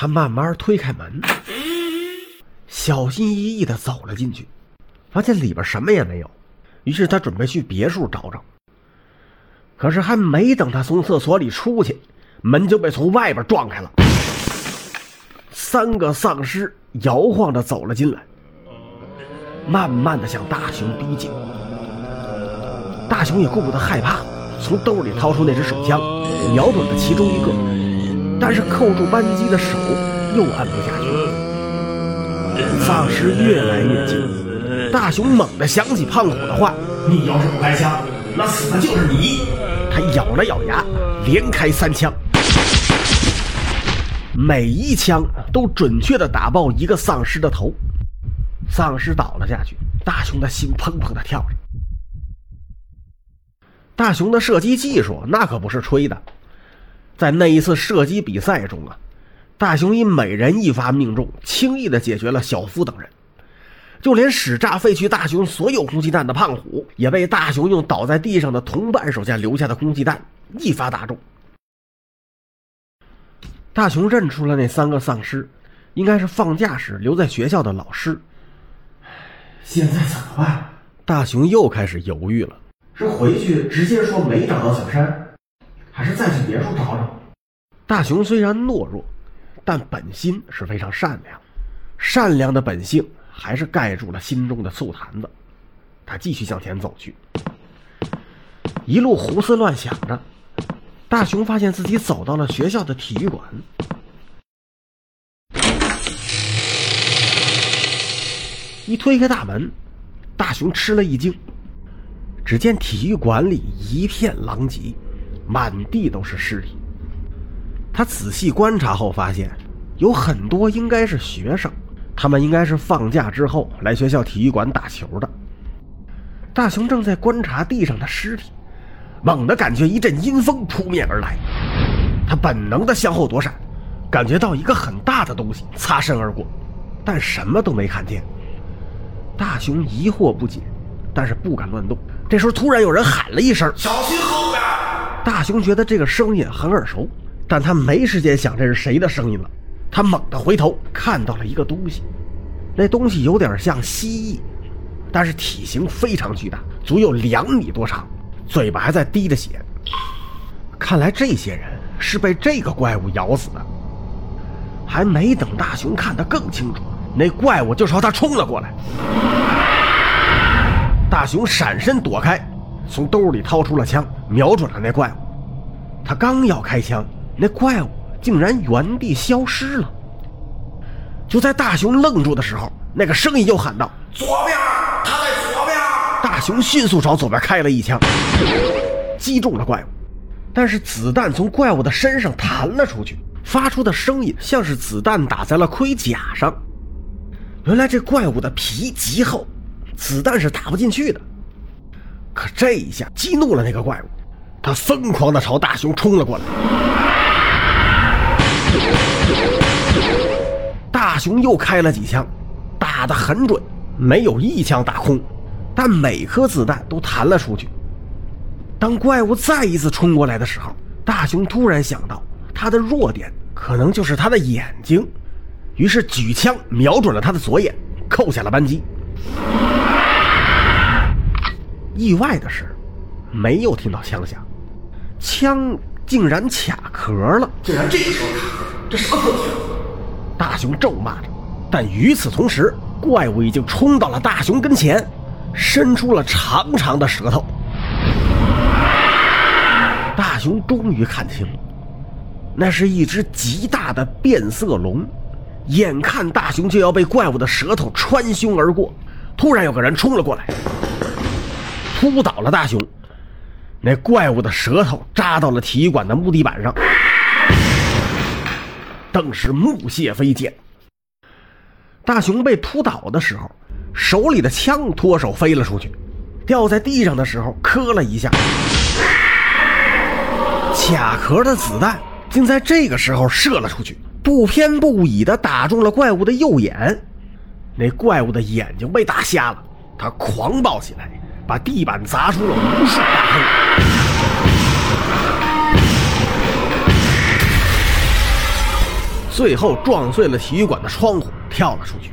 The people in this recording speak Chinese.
他慢慢推开门，小心翼翼的走了进去，发现里边什么也没有。于是他准备去别墅找找。可是还没等他从厕所里出去，门就被从外边撞开了。三个丧尸摇晃着走了进来，慢慢的向大熊逼近。大熊也顾不得害怕，从兜里掏出那支手枪，瞄准了其中一个，但是扣住扳机的手又按不下去。丧尸越来越近，大熊猛地想起胖虎的话：“你要是不开枪，那死的就是你。”他咬了咬牙，连开三枪，每一枪都准确的打爆一个丧尸的头。丧尸倒了下去，大熊的心砰砰的跳着。大熊的射击技术那可不是吹的，在那一次射击比赛中啊，大雄以每人一发命中，轻易的解决了小夫等人。就连使诈废去大雄所有空气弹的胖虎，也被大雄用倒在地上的同伴手下留下的空气弹一发打中。大雄认出了那三个丧尸，应该是放假时留在学校的老师。现在怎么办？大雄又开始犹豫了：是回去直接说没找到小山，还是再去别处找找？大熊虽然懦弱，但本心是非常善良，善良的本性。还是盖住了心中的醋坛子，他继续向前走去，一路胡思乱想着。大熊发现自己走到了学校的体育馆，一推开大门，大熊吃了一惊，只见体育馆里一片狼藉，满地都是尸体。他仔细观察后发现，有很多应该是学生。他们应该是放假之后来学校体育馆打球的。大熊正在观察地上的尸体，猛地感觉一阵阴风扑面而来，他本能的向后躲闪，感觉到一个很大的东西擦身而过，但什么都没看见。大熊疑惑不解，但是不敢乱动。这时候突然有人喊了一声：“小心后！”大熊觉得这个声音很耳熟，但他没时间想这是谁的声音了。他猛地回头，看到了一个东西，那东西有点像蜥蜴，但是体型非常巨大，足有两米多长，嘴巴还在滴着血。看来这些人是被这个怪物咬死的。还没等大熊看得更清楚，那怪物就朝他冲了过来。大熊闪身躲开，从兜里掏出了枪，瞄准了那怪物。他刚要开枪，那怪物。竟然原地消失了。就在大熊愣住的时候，那个声音又喊道：“左边，他在左边！”大熊迅速朝左边开了一枪，击中了怪物，但是子弹从怪物的身上弹了出去，发出的声音像是子弹打在了盔甲上。原来这怪物的皮极厚，子弹是打不进去的。可这一下激怒了那个怪物，他疯狂地朝大熊冲了过来。大熊又开了几枪，打得很准，没有一枪打空，但每颗子弹都弹了出去。当怪物再一次冲过来的时候，大熊突然想到，他的弱点可能就是他的眼睛，于是举枪瞄准了他的左眼，扣下了扳机。意外的是，没有听到枪响，枪竟然卡壳了。竟然这个时候卡壳，这什么问题？大熊咒骂着，但与此同时，怪物已经冲到了大熊跟前，伸出了长长的舌头。大熊终于看清了，那是一只极大的变色龙。眼看大熊就要被怪物的舌头穿胸而过，突然有个人冲了过来，扑倒了大熊。那怪物的舌头扎到了体育馆的木地板上。顿时木屑飞溅。大熊被扑倒的时候，手里的枪脱手飞了出去，掉在地上的时候磕了一下，卡壳的子弹竟在这个时候射了出去，不偏不倚地打中了怪物的右眼，那怪物的眼睛被打瞎了，它狂暴起来，把地板砸出了无数大坑。最后撞碎了体育馆的窗户，跳了出去。